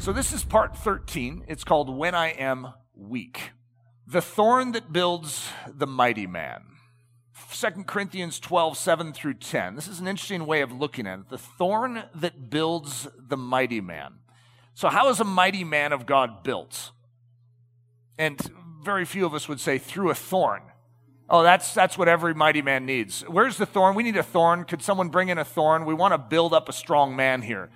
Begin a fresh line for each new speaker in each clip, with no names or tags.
So, this is part 13. It's called When I Am Weak. The thorn that builds the mighty man. 2 Corinthians 12, 7 through 10. This is an interesting way of looking at it. The thorn that builds the mighty man. So, how is a mighty man of God built? And very few of us would say through a thorn. Oh, that's, that's what every mighty man needs. Where's the thorn? We need a thorn. Could someone bring in a thorn? We want to build up a strong man here.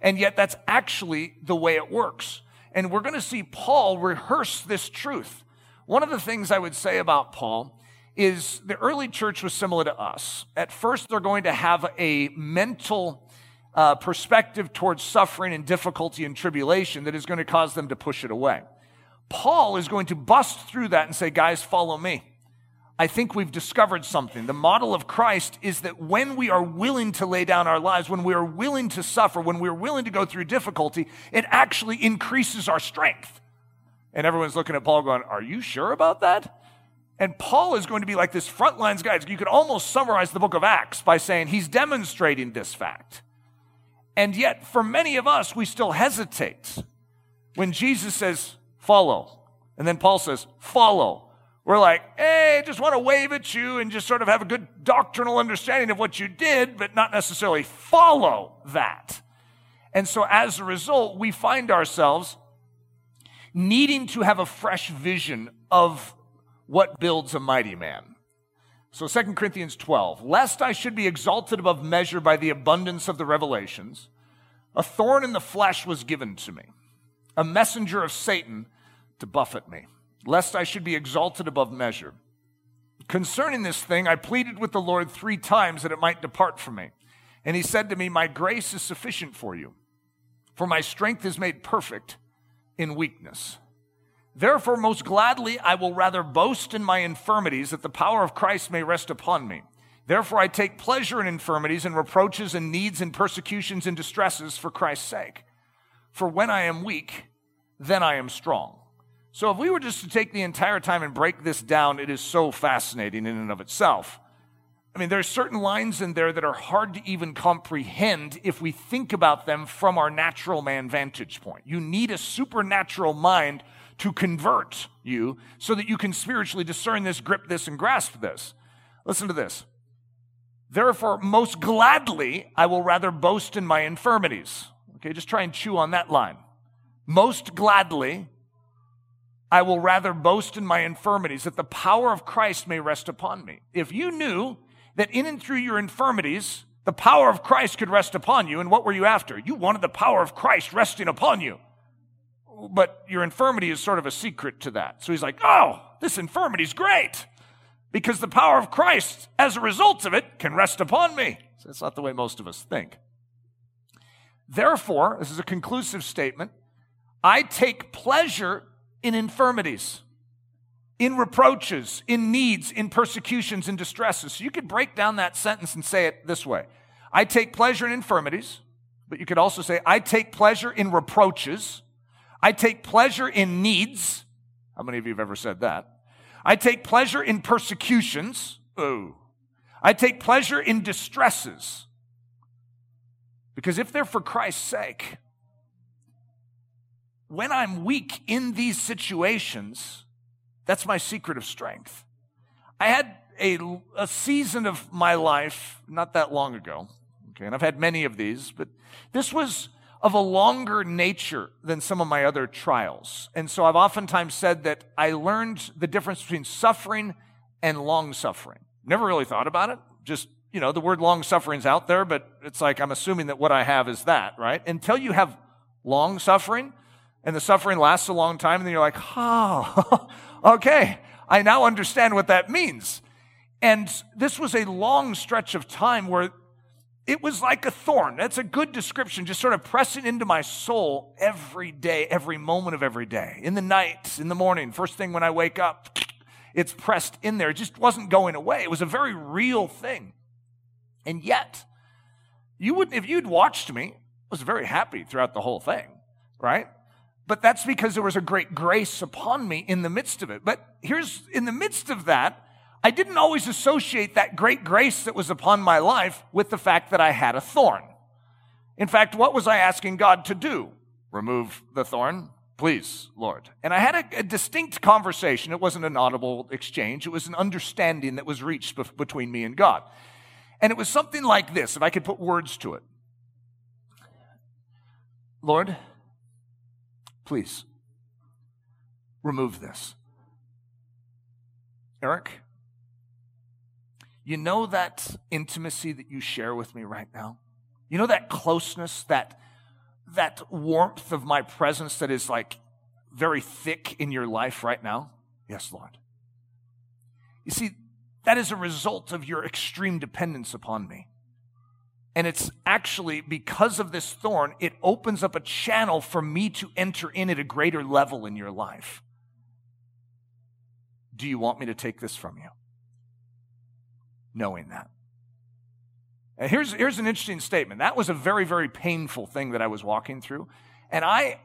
And yet, that's actually the way it works. And we're going to see Paul rehearse this truth. One of the things I would say about Paul is the early church was similar to us. At first, they're going to have a mental uh, perspective towards suffering and difficulty and tribulation that is going to cause them to push it away. Paul is going to bust through that and say, guys, follow me. I think we've discovered something. The model of Christ is that when we are willing to lay down our lives, when we are willing to suffer, when we're willing to go through difficulty, it actually increases our strength. And everyone's looking at Paul going, Are you sure about that? And Paul is going to be like this frontlines guy. You could almost summarize the book of Acts by saying he's demonstrating this fact. And yet, for many of us, we still hesitate when Jesus says, Follow. And then Paul says, Follow. We're like, hey, just want to wave at you and just sort of have a good doctrinal understanding of what you did, but not necessarily follow that. And so as a result, we find ourselves needing to have a fresh vision of what builds a mighty man. So 2 Corinthians 12, lest I should be exalted above measure by the abundance of the revelations, a thorn in the flesh was given to me, a messenger of Satan to buffet me lest I should be exalted above measure. Concerning this thing, I pleaded with the Lord three times that it might depart from me. And he said to me, My grace is sufficient for you, for my strength is made perfect in weakness. Therefore, most gladly, I will rather boast in my infirmities that the power of Christ may rest upon me. Therefore, I take pleasure in infirmities and reproaches and needs and persecutions and distresses for Christ's sake. For when I am weak, then I am strong. So, if we were just to take the entire time and break this down, it is so fascinating in and of itself. I mean, there are certain lines in there that are hard to even comprehend if we think about them from our natural man vantage point. You need a supernatural mind to convert you so that you can spiritually discern this, grip this, and grasp this. Listen to this. Therefore, most gladly, I will rather boast in my infirmities. Okay, just try and chew on that line. Most gladly, I will rather boast in my infirmities that the power of Christ may rest upon me. If you knew that in and through your infirmities, the power of Christ could rest upon you, and what were you after? You wanted the power of Christ resting upon you. But your infirmity is sort of a secret to that. So he's like, oh, this infirmity is great because the power of Christ, as a result of it, can rest upon me. So that's not the way most of us think. Therefore, this is a conclusive statement. I take pleasure in infirmities, in reproaches, in needs, in persecutions, in distresses. So you could break down that sentence and say it this way I take pleasure in infirmities, but you could also say, I take pleasure in reproaches. I take pleasure in needs. How many of you have ever said that? I take pleasure in persecutions. Oh. I take pleasure in distresses. Because if they're for Christ's sake, when I'm weak in these situations, that's my secret of strength. I had a, a season of my life not that long ago, okay, and I've had many of these, but this was of a longer nature than some of my other trials. And so I've oftentimes said that I learned the difference between suffering and long suffering. Never really thought about it. Just, you know, the word long suffering's out there, but it's like I'm assuming that what I have is that, right? Until you have long suffering, and the suffering lasts a long time, and then you're like, oh, okay, I now understand what that means. And this was a long stretch of time where it was like a thorn. That's a good description, just sort of pressing into my soul every day, every moment of every day. In the night, in the morning, first thing when I wake up, it's pressed in there. It just wasn't going away. It was a very real thing. And yet, you would if you'd watched me, I was very happy throughout the whole thing, right? But that's because there was a great grace upon me in the midst of it. But here's in the midst of that, I didn't always associate that great grace that was upon my life with the fact that I had a thorn. In fact, what was I asking God to do? Remove the thorn? Please, Lord. And I had a, a distinct conversation. It wasn't an audible exchange, it was an understanding that was reached be- between me and God. And it was something like this, if I could put words to it Lord, please remove this. Eric, you know that intimacy that you share with me right now? You know that closeness, that, that warmth of my presence that is like very thick in your life right now? Yes, Lord. You see, that is a result of your extreme dependence upon me. And it's actually because of this thorn, it opens up a channel for me to enter in at a greater level in your life. Do you want me to take this from you? knowing that. And here's, here's an interesting statement. That was a very, very painful thing that I was walking through. And I,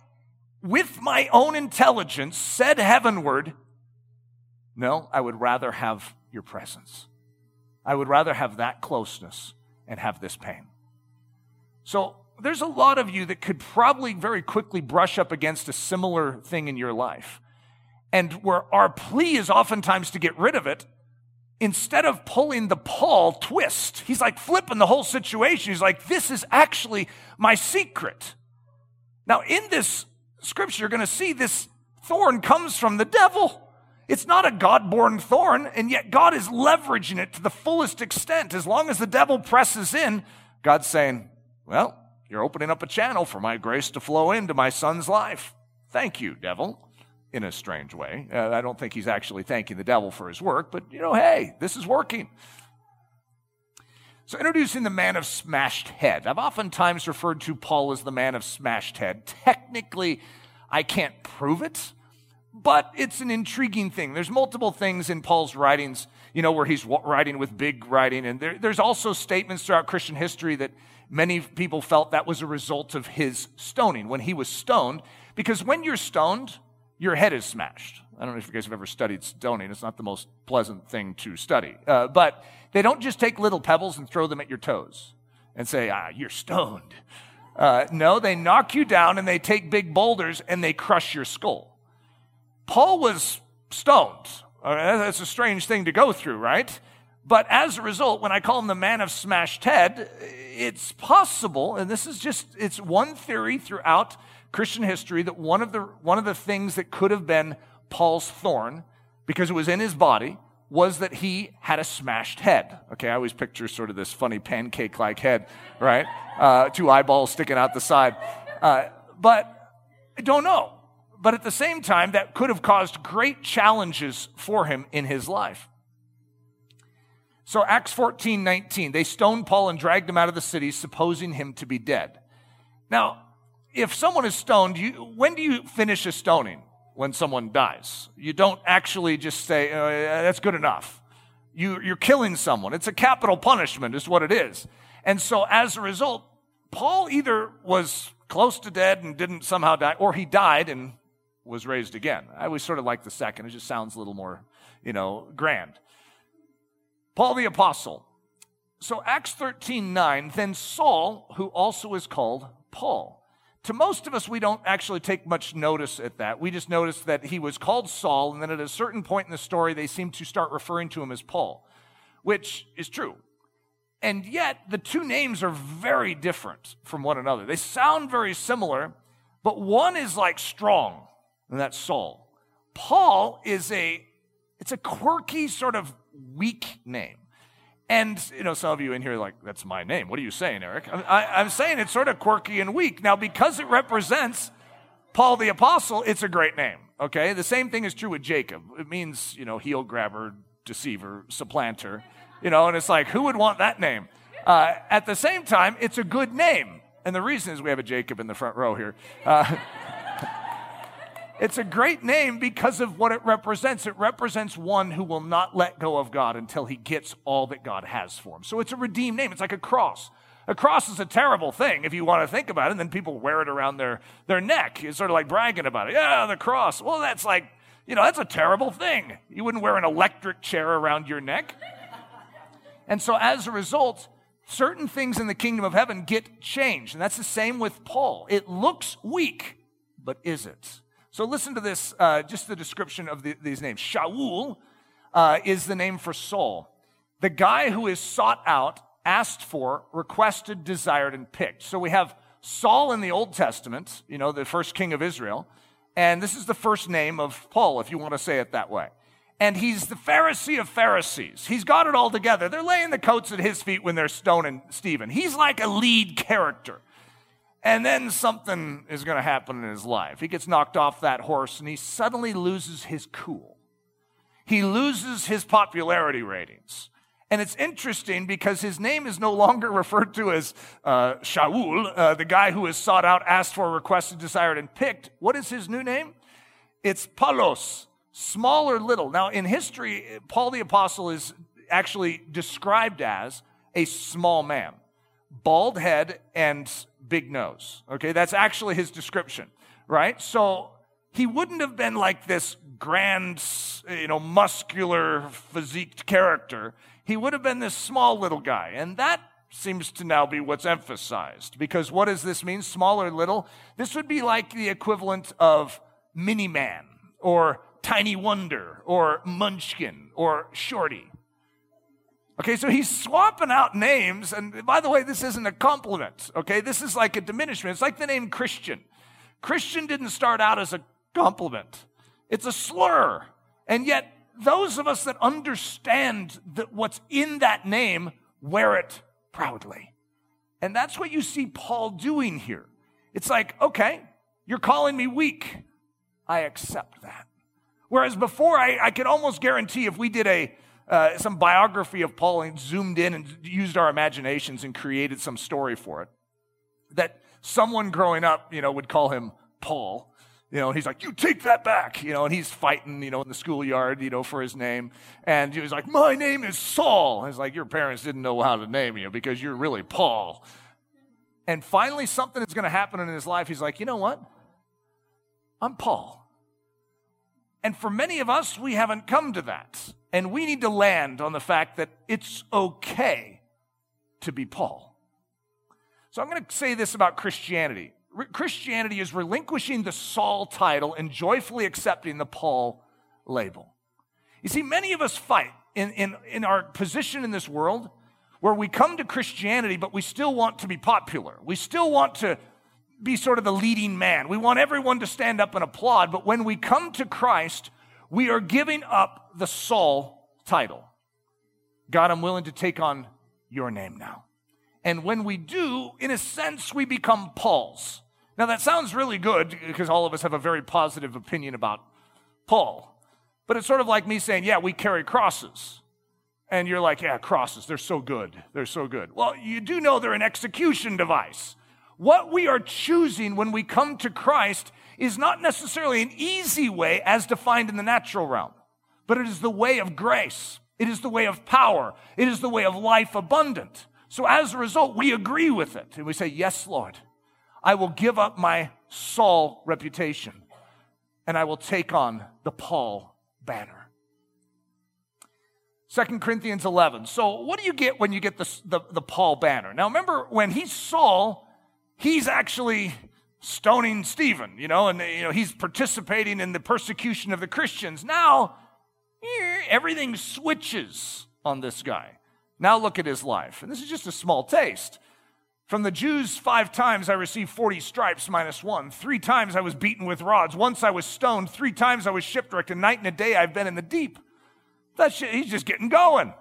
with my own intelligence, said heavenward, No, I would rather have your presence. I would rather have that closeness and have this pain. So there's a lot of you that could probably very quickly brush up against a similar thing in your life. And where our plea is oftentimes to get rid of it, instead of pulling the Paul twist, he's like flipping the whole situation. He's like, this is actually my secret. Now, in this scripture, you're going to see this thorn comes from the devil. It's not a God born thorn, and yet God is leveraging it to the fullest extent. As long as the devil presses in, God's saying, Well, you're opening up a channel for my grace to flow into my son's life. Thank you, devil in a strange way. Uh, I don't think he's actually thanking the devil for his work, but you know, hey, this is working. So, introducing the man of smashed head. I've oftentimes referred to Paul as the man of smashed head. Technically, I can't prove it, but it's an intriguing thing. There's multiple things in Paul's writings, you know, where he's writing with big writing. And there, there's also statements throughout Christian history that many people felt that was a result of his stoning, when he was stoned. Because when you're stoned, your head is smashed. I don't know if you guys have ever studied stoning. It's not the most pleasant thing to study. Uh, but they don't just take little pebbles and throw them at your toes and say, ah, you're stoned. Uh, no, they knock you down and they take big boulders and they crush your skull. Paul was stoned. Uh, that's a strange thing to go through, right? But as a result, when I call him the man of smashed head, it's possible, and this is just, it's one theory throughout Christian history that one of the, one of the things that could have been Paul's thorn, because it was in his body, was that he had a smashed head. Okay, I always picture sort of this funny pancake like head, right? Uh, two eyeballs sticking out the side. Uh, but I don't know. But at the same time, that could have caused great challenges for him in his life. So, Acts 14 19, they stoned Paul and dragged him out of the city, supposing him to be dead. Now, if someone is stoned, you, when do you finish a stoning? When someone dies. You don't actually just say, oh, that's good enough. You, you're killing someone. It's a capital punishment, is what it is. And so as a result, Paul either was close to dead and didn't somehow die, or he died and was raised again. I always sort of like the second. It just sounds a little more, you know, grand. Paul the Apostle. So Acts 13 9, then Saul, who also is called Paul to most of us, we don't actually take much notice at that. We just notice that he was called Saul, and then at a certain point in the story, they seem to start referring to him as Paul, which is true. And yet, the two names are very different from one another. They sound very similar, but one is like strong, and that's Saul. Paul is a, it's a quirky, sort of weak name. And, you know, some of you in here are like, that's my name. What are you saying, Eric? I, am saying it's sort of quirky and weak. Now, because it represents Paul the Apostle, it's a great name, okay? The same thing is true with Jacob. It means, you know, heel grabber, deceiver, supplanter, you know, and it's like, who would want that name? Uh, at the same time, it's a good name. And the reason is we have a Jacob in the front row here. Uh, it's a great name because of what it represents. It represents one who will not let go of God until he gets all that God has for him. So it's a redeemed name. It's like a cross. A cross is a terrible thing if you want to think about it, and then people wear it around their, their neck. It's sort of like bragging about it. Yeah, the cross. Well, that's like, you know, that's a terrible thing. You wouldn't wear an electric chair around your neck. And so as a result, certain things in the kingdom of heaven get changed. And that's the same with Paul. It looks weak, but is it? So listen to this, uh, just the description of the, these names. Shaul uh, is the name for Saul. The guy who is sought out, asked for, requested, desired, and picked. So we have Saul in the Old Testament, you know, the first king of Israel. And this is the first name of Paul, if you want to say it that way. And he's the Pharisee of Pharisees. He's got it all together. They're laying the coats at his feet when they're stoning Stephen. He's like a lead character. And then something is going to happen in his life. He gets knocked off that horse and he suddenly loses his cool. He loses his popularity ratings. And it's interesting because his name is no longer referred to as uh, Shaul, uh, the guy who is sought out, asked for, requested, desired, and picked. What is his new name? It's Paulos, small or little. Now, in history, Paul the Apostle is actually described as a small man, bald head and big nose. Okay, that's actually his description, right? So he wouldn't have been like this grand, you know, muscular, physiqued character. He would have been this small little guy. And that seems to now be what's emphasized. Because what does this mean? Small or little? This would be like the equivalent of mini man or tiny wonder or munchkin or shorty. Okay, so he's swapping out names. And by the way, this isn't a compliment. Okay, this is like a diminishment. It's like the name Christian. Christian didn't start out as a compliment, it's a slur. And yet, those of us that understand that what's in that name wear it proudly. And that's what you see Paul doing here. It's like, okay, you're calling me weak. I accept that. Whereas before, I, I could almost guarantee if we did a uh, some biography of Paul and zoomed in and used our imaginations and created some story for it. That someone growing up, you know, would call him Paul. You know, he's like, you take that back, you know, and he's fighting, you know, in the schoolyard, you know, for his name. And he was like, my name is Saul. And it's like, your parents didn't know how to name you because you're really Paul. And finally, something is going to happen in his life. He's like, you know what? I'm Paul. And for many of us, we haven't come to that. And we need to land on the fact that it's okay to be Paul. So I'm going to say this about Christianity Christianity is relinquishing the Saul title and joyfully accepting the Paul label. You see, many of us fight in, in, in our position in this world where we come to Christianity, but we still want to be popular. We still want to be sort of the leading man. We want everyone to stand up and applaud, but when we come to Christ, we are giving up the Saul title. God, I'm willing to take on your name now. And when we do, in a sense, we become Paul's. Now, that sounds really good because all of us have a very positive opinion about Paul. But it's sort of like me saying, yeah, we carry crosses. And you're like, yeah, crosses, they're so good. They're so good. Well, you do know they're an execution device. What we are choosing when we come to Christ is not necessarily an easy way as defined in the natural realm, but it is the way of grace. It is the way of power. It is the way of life abundant. So as a result, we agree with it and we say, Yes, Lord, I will give up my Saul reputation and I will take on the Paul banner. 2 Corinthians 11. So, what do you get when you get the, the, the Paul banner? Now, remember, when he's Saul, he's actually stoning Stephen, you know, and you know, he's participating in the persecution of the Christians. Now, everything switches on this guy. Now look at his life. And this is just a small taste. From the Jews, five times I received 40 stripes minus one. Three times I was beaten with rods. Once I was stoned. Three times I was shipwrecked. A night and a day I've been in the deep. That shit, he's just getting going.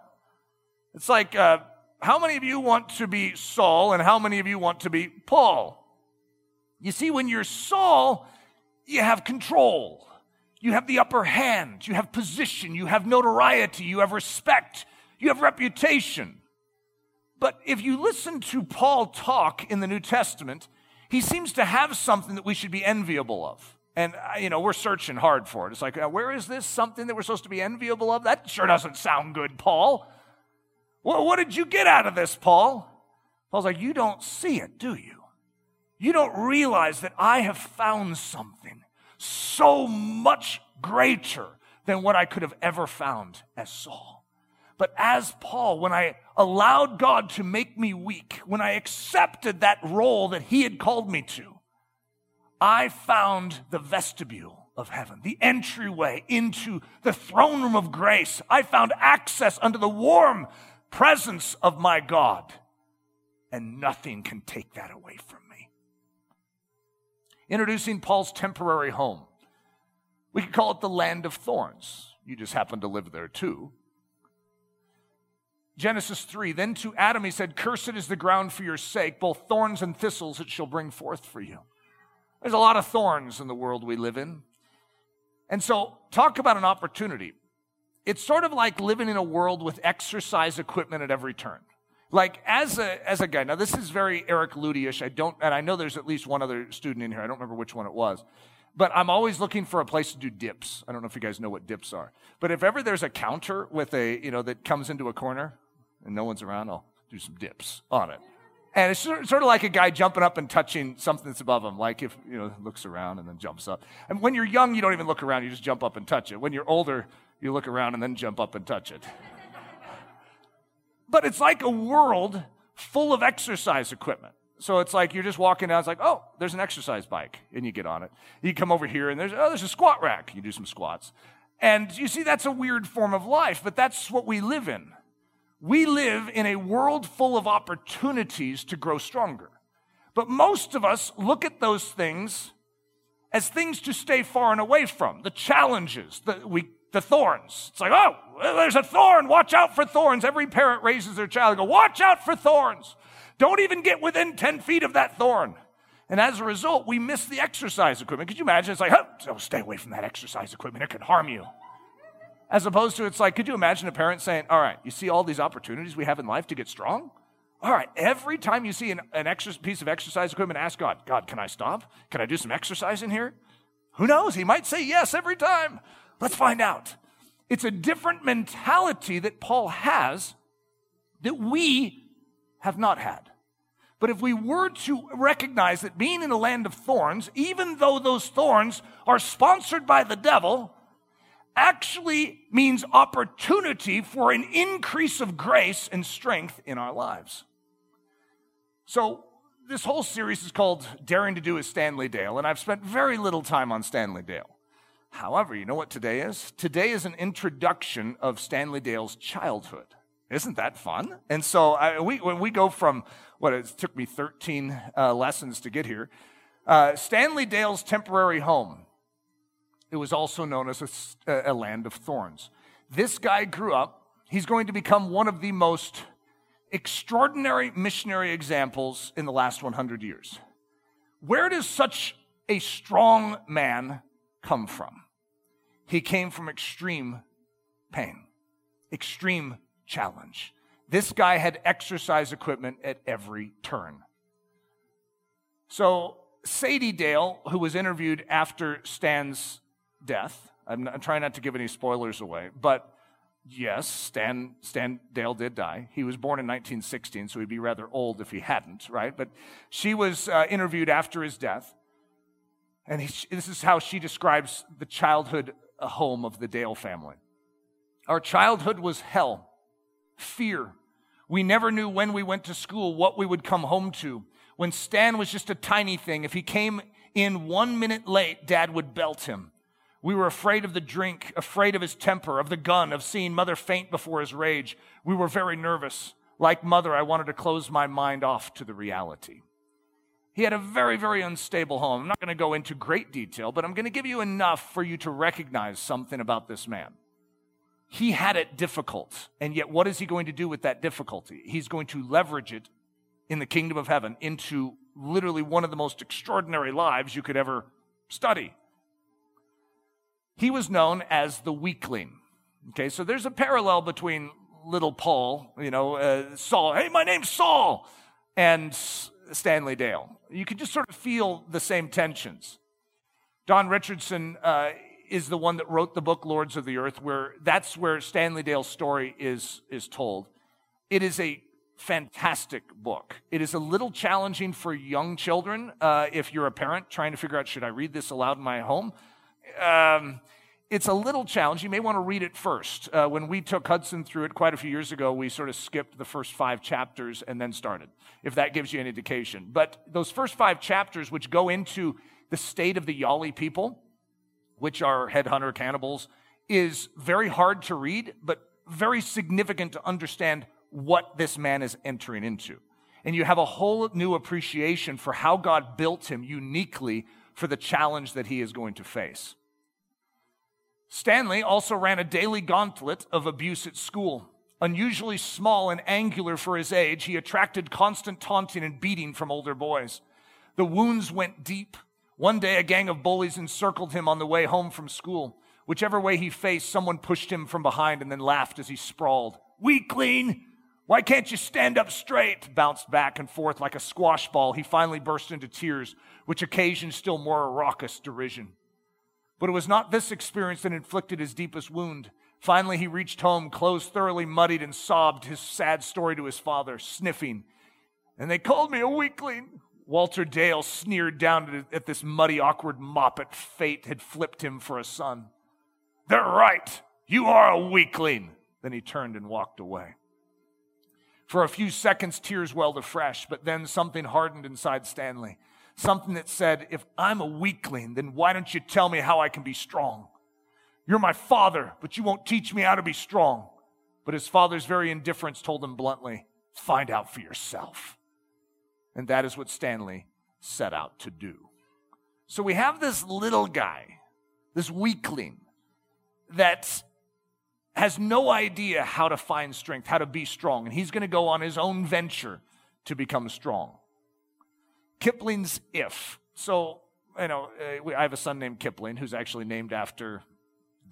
It's like, uh, how many of you want to be Saul and how many of you want to be Paul? You see, when you're Saul, you have control. You have the upper hand. You have position. You have notoriety. You have respect. You have reputation. But if you listen to Paul talk in the New Testament, he seems to have something that we should be enviable of. And, uh, you know, we're searching hard for it. It's like, uh, where is this something that we're supposed to be enviable of? That sure doesn't sound good, Paul. Well, what did you get out of this, Paul? Paul's like, you don't see it, do you? You don't realize that I have found something so much greater than what I could have ever found as Saul. But as Paul, when I allowed God to make me weak, when I accepted that role that he had called me to, I found the vestibule of heaven, the entryway into the throne room of grace. I found access under the warm presence of my God, and nothing can take that away from me. Introducing Paul's temporary home. We could call it the land of thorns. You just happen to live there too. Genesis 3 Then to Adam he said, Cursed is the ground for your sake, both thorns and thistles it shall bring forth for you. There's a lot of thorns in the world we live in. And so, talk about an opportunity. It's sort of like living in a world with exercise equipment at every turn. Like as a as a guy, now this is very Eric Ludy-ish. I don't, and I know there's at least one other student in here. I don't remember which one it was but I'm always looking for a place to do dips. I don't know if you guys know what dips are. But if ever there's a counter with a, you know, that comes into a corner and no one's around, I'll do some dips on it. And it's sort of like a guy jumping up and touching something that's above him, like if, you know, looks around and then jumps up. And when you're young, you don't even look around, you just jump up and touch it. When you're older, you look around and then jump up and touch it. But it's like a world full of exercise equipment. So it's like you're just walking down, it's like, oh, there's an exercise bike, and you get on it. You come over here, and there's, oh, there's a squat rack. You do some squats. And you see, that's a weird form of life, but that's what we live in. We live in a world full of opportunities to grow stronger. But most of us look at those things as things to stay far and away from the challenges, that we, the thorns. It's like, oh, there's a thorn. Watch out for thorns. Every parent raises their child and go, watch out for thorns. Don't even get within 10 feet of that thorn. And as a result, we miss the exercise equipment. Could you imagine? It's like, oh, stay away from that exercise equipment. It could harm you. As opposed to, it's like, could you imagine a parent saying, all right, you see all these opportunities we have in life to get strong? All right, every time you see an, an extra piece of exercise equipment, ask God, God, can I stop? Can I do some exercise in here? Who knows? He might say yes every time. Let's find out. It's a different mentality that Paul has that we have not had. But if we were to recognize that being in a land of thorns, even though those thorns are sponsored by the devil, actually means opportunity for an increase of grace and strength in our lives. So, this whole series is called Daring to Do as Stanley Dale, and I've spent very little time on Stanley Dale. However, you know what today is? Today is an introduction of Stanley Dale's childhood. Isn't that fun? And so I, we, when we go from what it took me 13 uh, lessons to get here, uh, Stanley Dale's temporary home. It was also known as a, a land of thorns. This guy grew up. He's going to become one of the most extraordinary missionary examples in the last 100 years. Where does such a strong man come from? He came from extreme pain, extreme challenge. This guy had exercise equipment at every turn. So, Sadie Dale, who was interviewed after Stan's death, I'm, I'm trying not to give any spoilers away, but yes, Stan, Stan Dale did die. He was born in 1916, so he'd be rather old if he hadn't, right? But she was uh, interviewed after his death. And he, this is how she describes the childhood uh, home of the Dale family. Our childhood was hell fear. We never knew when we went to school what we would come home to. When Stan was just a tiny thing, if he came in one minute late, dad would belt him. We were afraid of the drink, afraid of his temper, of the gun, of seeing mother faint before his rage. We were very nervous. Like mother, I wanted to close my mind off to the reality. He had a very, very unstable home. I'm not going to go into great detail, but I'm going to give you enough for you to recognize something about this man. He had it difficult. And yet, what is he going to do with that difficulty? He's going to leverage it in the kingdom of heaven into literally one of the most extraordinary lives you could ever study. He was known as the weakling. Okay, so there's a parallel between little Paul, you know, uh, Saul, hey, my name's Saul, and Stanley Dale. You can just sort of feel the same tensions. Don Richardson uh, is the one that wrote the book Lords of the Earth, where that's where Stanley Dale's story is, is told. It is a fantastic book. It is a little challenging for young children uh, if you're a parent trying to figure out should I read this aloud in my home. Um, it's a little challenge. You may want to read it first. Uh, when we took Hudson through it quite a few years ago, we sort of skipped the first five chapters and then started, if that gives you an indication. But those first five chapters, which go into the state of the Yali people, which are headhunter cannibals, is very hard to read, but very significant to understand what this man is entering into. And you have a whole new appreciation for how God built him uniquely for the challenge that he is going to face. Stanley also ran a daily gauntlet of abuse at school. Unusually small and angular for his age, he attracted constant taunting and beating from older boys. The wounds went deep. One day, a gang of bullies encircled him on the way home from school. Whichever way he faced, someone pushed him from behind and then laughed as he sprawled. Weakling! Why can't you stand up straight? Bounced back and forth like a squash ball. He finally burst into tears, which occasioned still more raucous derision. But it was not this experience that inflicted his deepest wound. Finally, he reached home, clothes thoroughly muddied, and sobbed his sad story to his father, sniffing. And they called me a weakling. Walter Dale sneered down at this muddy, awkward moppet fate had flipped him for a son. They're right. You are a weakling. Then he turned and walked away. For a few seconds, tears welled afresh, but then something hardened inside Stanley something that said, If I'm a weakling, then why don't you tell me how I can be strong? You're my father, but you won't teach me how to be strong. But his father's very indifference told him bluntly, Find out for yourself. And that is what Stanley set out to do. So we have this little guy, this weakling, that has no idea how to find strength, how to be strong. And he's going to go on his own venture to become strong. Kipling's If. So, you know, uh, I have a son named Kipling who's actually named after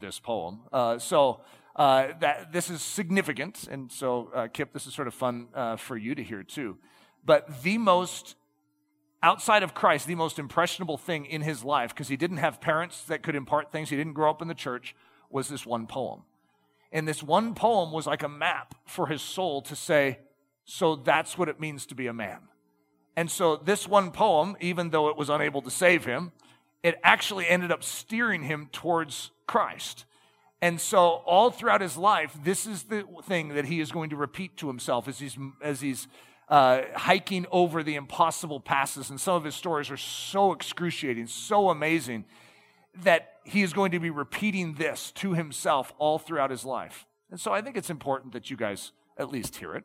this poem. Uh, so, uh, that this is significant. And so, uh, Kip, this is sort of fun uh, for you to hear too. But the most, outside of Christ, the most impressionable thing in his life, because he didn't have parents that could impart things, he didn't grow up in the church, was this one poem. And this one poem was like a map for his soul to say, so that's what it means to be a man. And so, this one poem, even though it was unable to save him, it actually ended up steering him towards Christ. And so, all throughout his life, this is the thing that he is going to repeat to himself as he's, as he's uh, hiking over the impossible passes. And some of his stories are so excruciating, so amazing, that he is going to be repeating this to himself all throughout his life. And so, I think it's important that you guys at least hear it.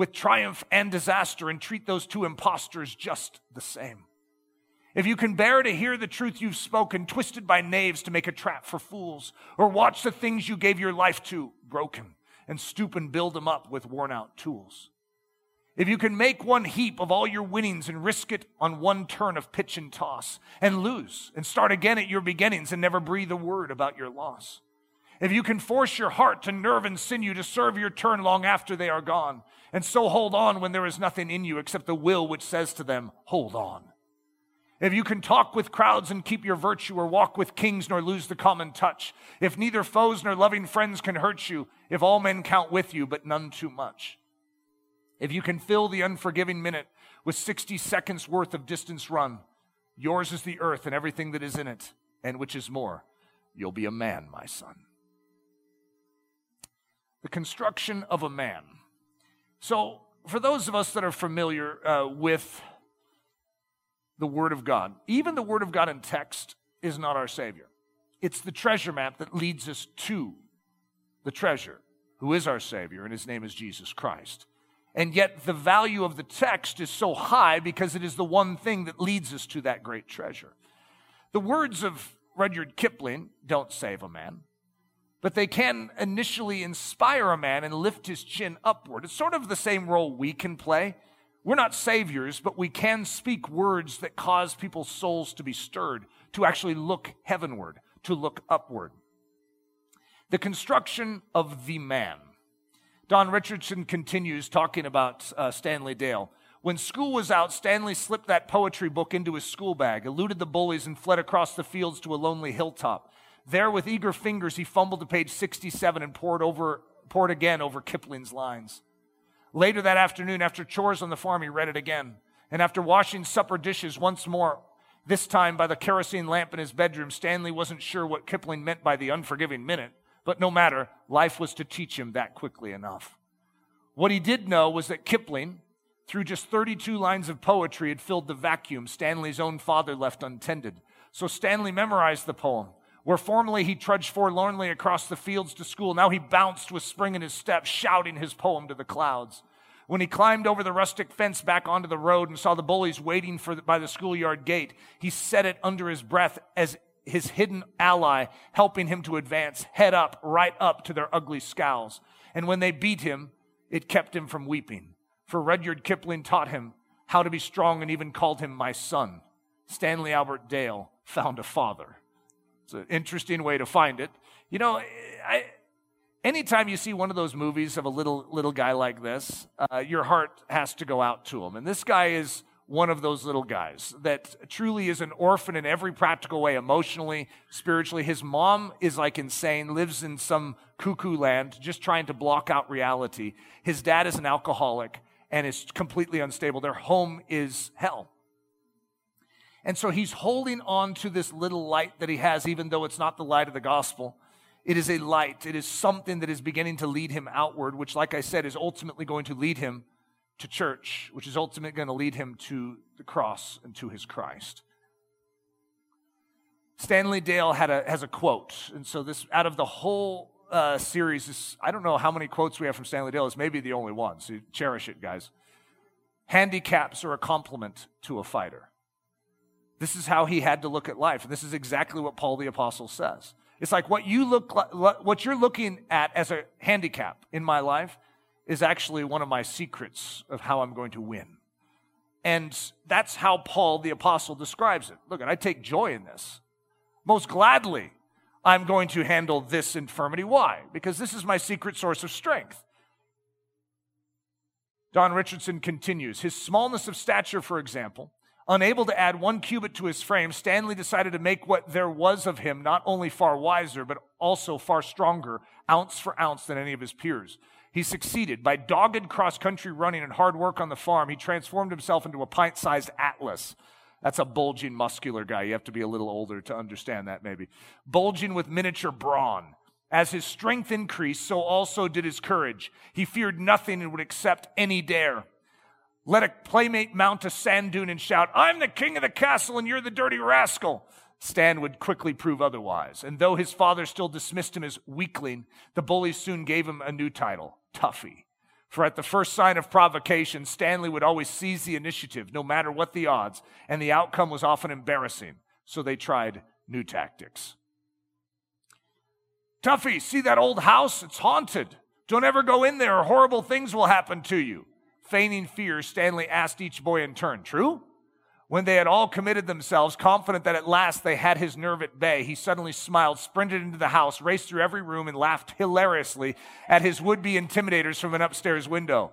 with triumph and disaster and treat those two impostors just the same. If you can bear to hear the truth you've spoken, twisted by knaves to make a trap for fools, or watch the things you gave your life to broken and stoop and build them up with worn out tools. If you can make one heap of all your winnings and risk it on one turn of pitch and toss and lose and start again at your beginnings and never breathe a word about your loss. If you can force your heart to nerve and sinew to serve your turn long after they are gone, and so hold on when there is nothing in you except the will which says to them, Hold on. If you can talk with crowds and keep your virtue, or walk with kings nor lose the common touch, if neither foes nor loving friends can hurt you, if all men count with you, but none too much, if you can fill the unforgiving minute with 60 seconds worth of distance run, yours is the earth and everything that is in it, and which is more, you'll be a man, my son. The construction of a man. So, for those of us that are familiar uh, with the Word of God, even the Word of God in text is not our Savior. It's the treasure map that leads us to the treasure. who is our Savior, and his name is Jesus Christ. And yet, the value of the text is so high because it is the one thing that leads us to that great treasure. The words of Rudyard Kipling don't save a man, but they can initially inspire a man and lift his chin upward. It's sort of the same role we can play. We're not saviors, but we can speak words that cause people's souls to be stirred, to actually look heavenward, to look upward. The construction of the man. Don Richardson continues talking about uh, Stanley Dale. When school was out, Stanley slipped that poetry book into his school bag, eluded the bullies, and fled across the fields to a lonely hilltop. There, with eager fingers, he fumbled to page 67 and poured, over, poured again over Kipling's lines. Later that afternoon, after chores on the farm, he read it again. And after washing supper dishes once more, this time by the kerosene lamp in his bedroom, Stanley wasn't sure what Kipling meant by the unforgiving minute. But no matter, life was to teach him that quickly enough. What he did know was that Kipling, through just 32 lines of poetry, had filled the vacuum Stanley's own father left untended. So Stanley memorized the poem. Where formerly he trudged forlornly across the fields to school, now he bounced with spring in his step, shouting his poem to the clouds. When he climbed over the rustic fence back onto the road and saw the bullies waiting for the, by the schoolyard gate, he said it under his breath as his hidden ally, helping him to advance head up, right up to their ugly scowls. And when they beat him, it kept him from weeping. For Rudyard Kipling taught him how to be strong and even called him my son. Stanley Albert Dale found a father. It's an interesting way to find it. You know, I, anytime you see one of those movies of a little little guy like this, uh, your heart has to go out to him. And this guy is one of those little guys that truly is an orphan in every practical way, emotionally, spiritually. His mom is like insane, lives in some cuckoo land, just trying to block out reality. His dad is an alcoholic and is completely unstable. Their home is hell. And so he's holding on to this little light that he has, even though it's not the light of the gospel. It is a light. It is something that is beginning to lead him outward, which, like I said, is ultimately going to lead him to church, which is ultimately going to lead him to the cross and to his Christ. Stanley Dale had a, has a quote, and so this out of the whole uh, series, I don't know how many quotes we have from Stanley Dale. It's maybe the only one, so cherish it, guys. Handicaps are a compliment to a fighter. This is how he had to look at life, and this is exactly what Paul the apostle says. It's like what you look, what you're looking at as a handicap in my life is actually one of my secrets of how I'm going to win. And that's how Paul the apostle describes it. Look, at I take joy in this. Most gladly, I'm going to handle this infirmity. Why? Because this is my secret source of strength. Don Richardson continues His smallness of stature, for example, unable to add one cubit to his frame, Stanley decided to make what there was of him not only far wiser, but also far stronger, ounce for ounce, than any of his peers. He succeeded. By dogged cross country running and hard work on the farm, he transformed himself into a pint sized Atlas. That's a bulging, muscular guy. You have to be a little older to understand that, maybe. Bulging with miniature brawn. As his strength increased, so also did his courage. He feared nothing and would accept any dare. Let a playmate mount a sand dune and shout, I'm the king of the castle and you're the dirty rascal. Stan would quickly prove otherwise. And though his father still dismissed him as weakling, the bullies soon gave him a new title, Tuffy. For at the first sign of provocation, Stanley would always seize the initiative, no matter what the odds, and the outcome was often embarrassing. So they tried new tactics. Tuffy, see that old house? It's haunted. Don't ever go in there, or horrible things will happen to you. Feigning fear, Stanley asked each boy in turn, True? When they had all committed themselves, confident that at last they had his nerve at bay, he suddenly smiled, sprinted into the house, raced through every room, and laughed hilariously at his would be intimidators from an upstairs window.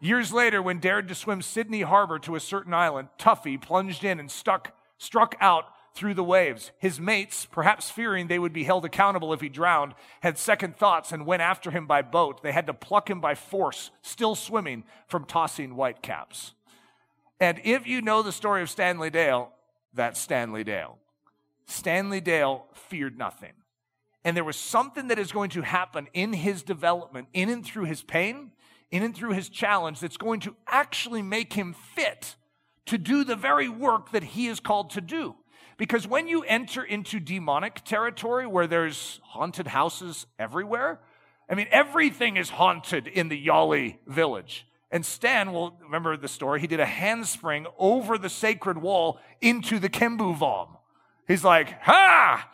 Years later, when dared to swim Sydney Harbor to a certain island, Tuffy plunged in and stuck, struck out through the waves. His mates, perhaps fearing they would be held accountable if he drowned, had second thoughts and went after him by boat. They had to pluck him by force, still swimming, from tossing whitecaps. And if you know the story of Stanley Dale, that's Stanley Dale. Stanley Dale feared nothing. And there was something that is going to happen in his development, in and through his pain, in and through his challenge, that's going to actually make him fit to do the very work that he is called to do. Because when you enter into demonic territory where there's haunted houses everywhere, I mean, everything is haunted in the Yali village. And Stan will remember the story. He did a handspring over the sacred wall into the kembu-vam. He's like, ha!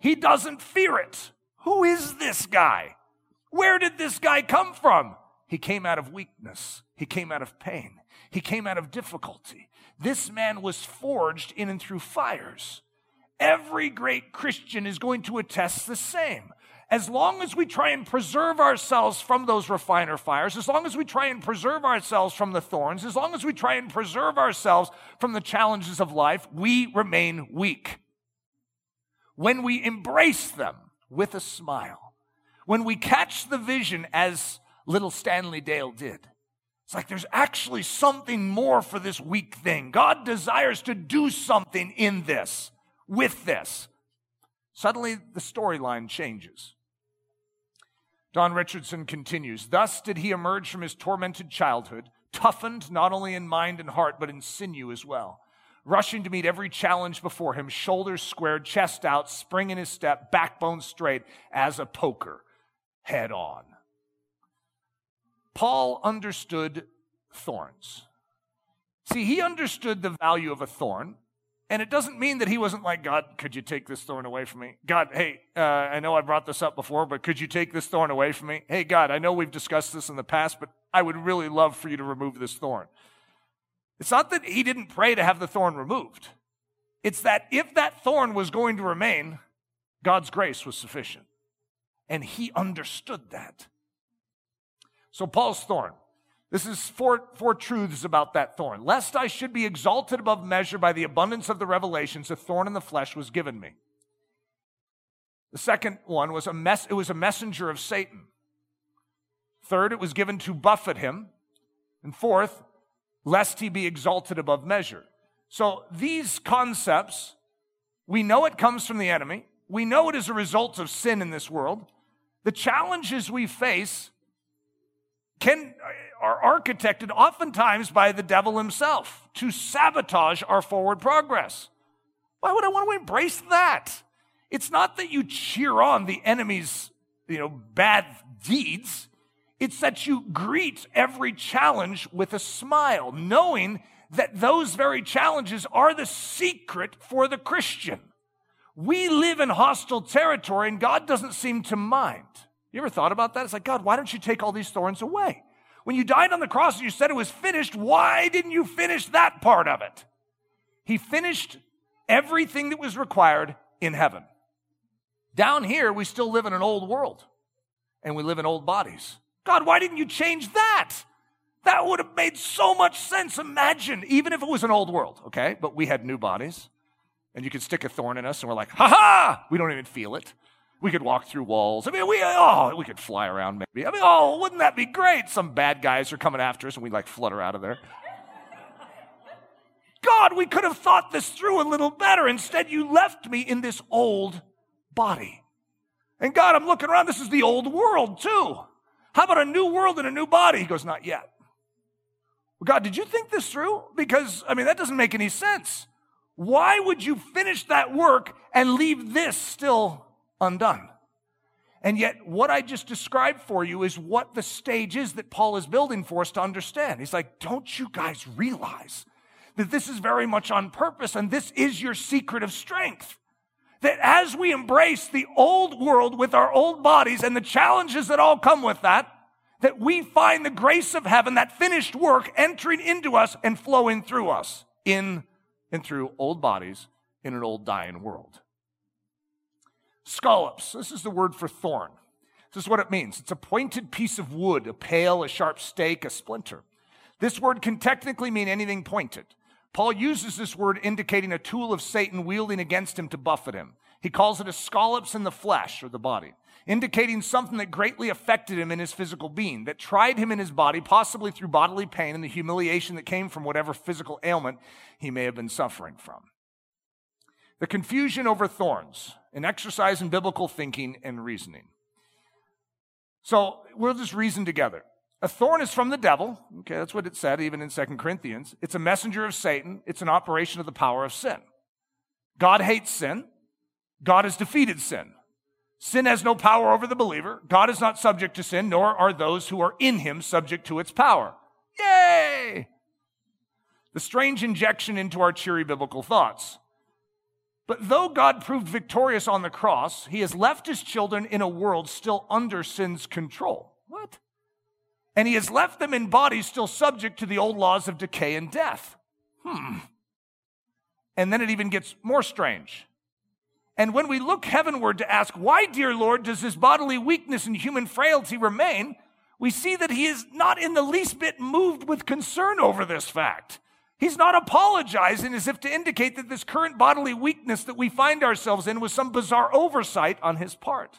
He doesn't fear it. Who is this guy? Where did this guy come from? He came out of weakness. He came out of pain. He came out of difficulty. This man was forged in and through fires. Every great Christian is going to attest the same as long as we try and preserve ourselves from those refiner fires, as long as we try and preserve ourselves from the thorns, as long as we try and preserve ourselves from the challenges of life, we remain weak. When we embrace them with a smile, when we catch the vision as little Stanley Dale did, it's like there's actually something more for this weak thing. God desires to do something in this, with this. Suddenly, the storyline changes. Don Richardson continues Thus did he emerge from his tormented childhood, toughened not only in mind and heart, but in sinew as well. Rushing to meet every challenge before him, shoulders squared, chest out, spring in his step, backbone straight, as a poker, head on. Paul understood thorns. See, he understood the value of a thorn, and it doesn't mean that he wasn't like, God, could you take this thorn away from me? God, hey, uh, I know I brought this up before, but could you take this thorn away from me? Hey, God, I know we've discussed this in the past, but I would really love for you to remove this thorn. It's not that he didn't pray to have the thorn removed. It's that if that thorn was going to remain, God's grace was sufficient. And he understood that. So, Paul's thorn. This is four, four truths about that thorn. Lest I should be exalted above measure by the abundance of the revelations, a thorn in the flesh was given me. The second one was a mess, it was a messenger of Satan. Third, it was given to buffet him. And fourth, lest he be exalted above measure. So these concepts, we know it comes from the enemy. We know it is a result of sin in this world. The challenges we face can, are architected oftentimes by the devil himself to sabotage our forward progress. Why would I want to embrace that? It's not that you cheer on the enemy's, you know, bad deeds. It's that you greet every challenge with a smile, knowing that those very challenges are the secret for the Christian. We live in hostile territory and God doesn't seem to mind. You ever thought about that? It's like, God, why don't you take all these thorns away? When you died on the cross and you said it was finished, why didn't you finish that part of it? He finished everything that was required in heaven. Down here, we still live in an old world and we live in old bodies. God, why didn't you change that? That would have made so much sense. Imagine, even if it was an old world, okay? But we had new bodies and you could stick a thorn in us and we're like, ha ha! We don't even feel it. We could walk through walls. I mean, we, oh, we could fly around maybe. I mean, oh, wouldn't that be great? Some bad guys are coming after us and we like flutter out of there. God, we could have thought this through a little better. Instead, you left me in this old body. And God, I'm looking around. This is the old world too. How about a new world and a new body? He goes, Not yet. Well, God, did you think this through? Because, I mean, that doesn't make any sense. Why would you finish that work and leave this still undone. And yet, what I just described for you is what the stage is that Paul is building for us to understand. He's like, don't you guys realize that this is very much on purpose and this is your secret of strength? That as we embrace the old world with our old bodies and the challenges that all come with that, that we find the grace of heaven, that finished work entering into us and flowing through us in and through old bodies in an old dying world. Skolops, this is the word for thorn. This is what it means it's a pointed piece of wood, a pail, a sharp stake, a splinter. This word can technically mean anything pointed. Paul uses this word indicating a tool of Satan wielding against him to buffet him. He calls it a skolops in the flesh or the body, indicating something that greatly affected him in his physical being, that tried him in his body, possibly through bodily pain and the humiliation that came from whatever physical ailment he may have been suffering from. The confusion over thorns, an exercise in biblical thinking and reasoning. So we'll just reason together. A thorn is from the devil. Okay, that's what it said even in Second Corinthians. It's a messenger of Satan. It's an operation of the power of sin. God hates sin. God has defeated sin. Sin has no power over the believer. God is not subject to sin, nor are those who are in him subject to its power. Yay! The strange injection into our cheery biblical thoughts. But though God proved victorious on the cross, he has left his children in a world still under sin's control. What? And he has left them in bodies still subject to the old laws of decay and death. Hmm. And then it even gets more strange. And when we look heavenward to ask, why, dear Lord, does this bodily weakness and human frailty remain? We see that he is not in the least bit moved with concern over this fact. He's not apologizing as if to indicate that this current bodily weakness that we find ourselves in was some bizarre oversight on his part.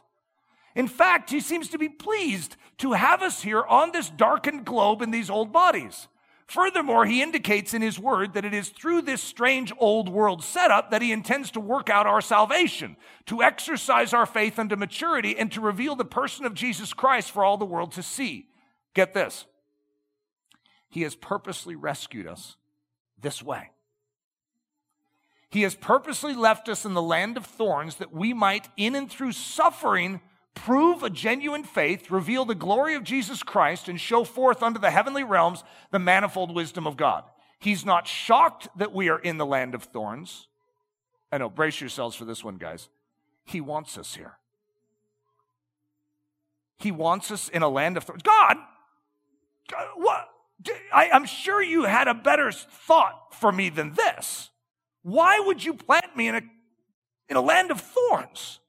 In fact, he seems to be pleased to have us here on this darkened globe in these old bodies. Furthermore, he indicates in his word that it is through this strange old world setup that he intends to work out our salvation, to exercise our faith unto maturity, and to reveal the person of Jesus Christ for all the world to see. Get this. He has purposely rescued us this way. He has purposely left us in the land of thorns that we might, in and through suffering, prove a genuine faith, reveal the glory of Jesus Christ, and show forth unto the heavenly realms the manifold wisdom of God. He's not shocked that we are in the land of thorns. I know, brace yourselves for this one, guys. He wants us here. He wants us in a land of thorns. God, God what? I, I'm sure you had a better thought for me than this. Why would you plant me in a, in a land of thorns?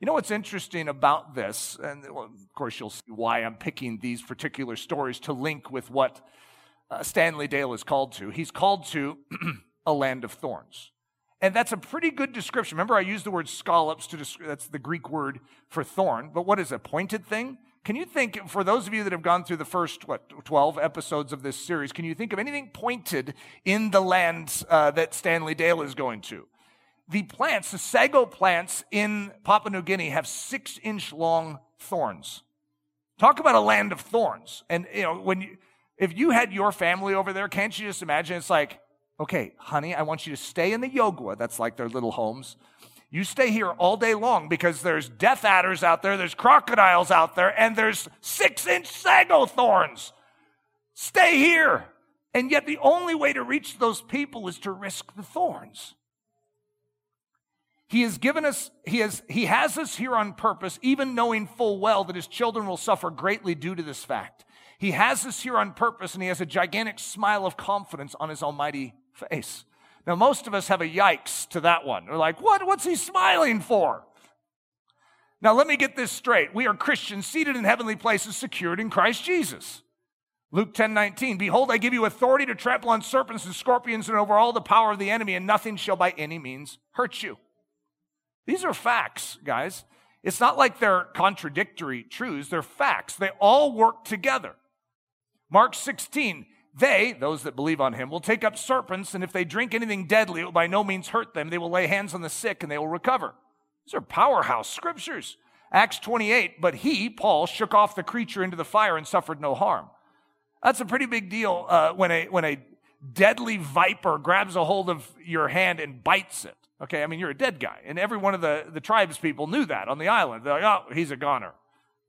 You know what's interesting about this? And of course, you'll see why I'm picking these particular stories to link with what uh, Stanley Dale is called to. He's called to a land of thorns. And that's a pretty good description. Remember, I used the word skolops to describe, that's the Greek word for thorn. But what is a pointed thing? Can you think, for those of you that have gone through the first, what, 12 episodes of this series, can you think of anything pointed in the land uh, that Stanley Dale is going to? The plants, the sago plants in Papua New Guinea have six inch long thorns. Talk about a land of thorns. And, you know, when you, if you had your family over there, can't you just imagine? It's like, okay, honey, I want you to stay in the Yogwa. That's like their little homes. You stay here all day long because there's death adders out there, there's crocodiles out there, and there's six inch sago thorns. Stay here. And yet, the only way to reach those people is to risk the thorns. He has given us, he has, he has us here on purpose, even knowing full well that his children will suffer greatly due to this fact. He has us here on purpose, and he has a gigantic smile of confidence on his almighty face. Now, most of us have a yikes to that one. We're like, what? What's he smiling for? Now, let me get this straight. We are Christians seated in heavenly places, secured in Christ Jesus. Luke 10 19, Behold, I give you authority to trample on serpents and scorpions and over all the power of the enemy, and nothing shall by any means hurt you. These are facts, guys. It's not like they're contradictory truths, they're facts. They all work together. Mark 16, they, those that believe on him, will take up serpents, and if they drink anything deadly, it will by no means hurt them. They will lay hands on the sick and they will recover. These are powerhouse scriptures. Acts 28, but he, Paul, shook off the creature into the fire and suffered no harm. That's a pretty big deal uh, when, a, when a deadly viper grabs a hold of your hand and bites it. Okay, I mean, you're a dead guy. And every one of the, the tribes people knew that on the island. They're like, oh, he's a goner.